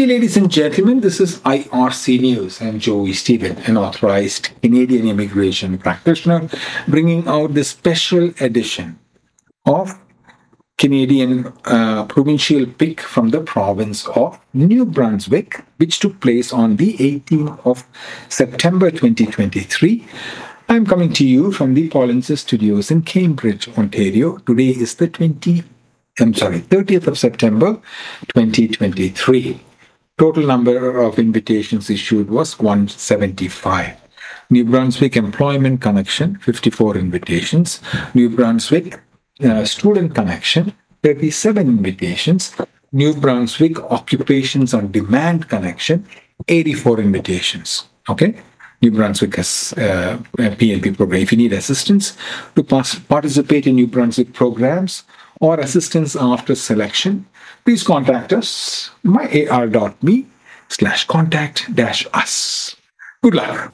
Ladies and gentlemen, this is IRC News. I'm Joy Stephen, an authorized Canadian immigration practitioner, bringing out the special edition of Canadian uh, provincial pick from the province of New Brunswick, which took place on the 18th of September 2023. I'm coming to you from the Polinsys Studios in Cambridge, Ontario. Today is the 20, I'm sorry, 30th of September 2023. Total number of invitations issued was 175. New Brunswick Employment Connection, 54 invitations. New Brunswick uh, Student Connection, 37 invitations. New Brunswick Occupations on Demand Connection, 84 invitations. Okay? New Brunswick has uh, a PNP program. If you need assistance to participate in New Brunswick programs or assistance after selection, please contact us myar.me slash contact dash us. Good luck.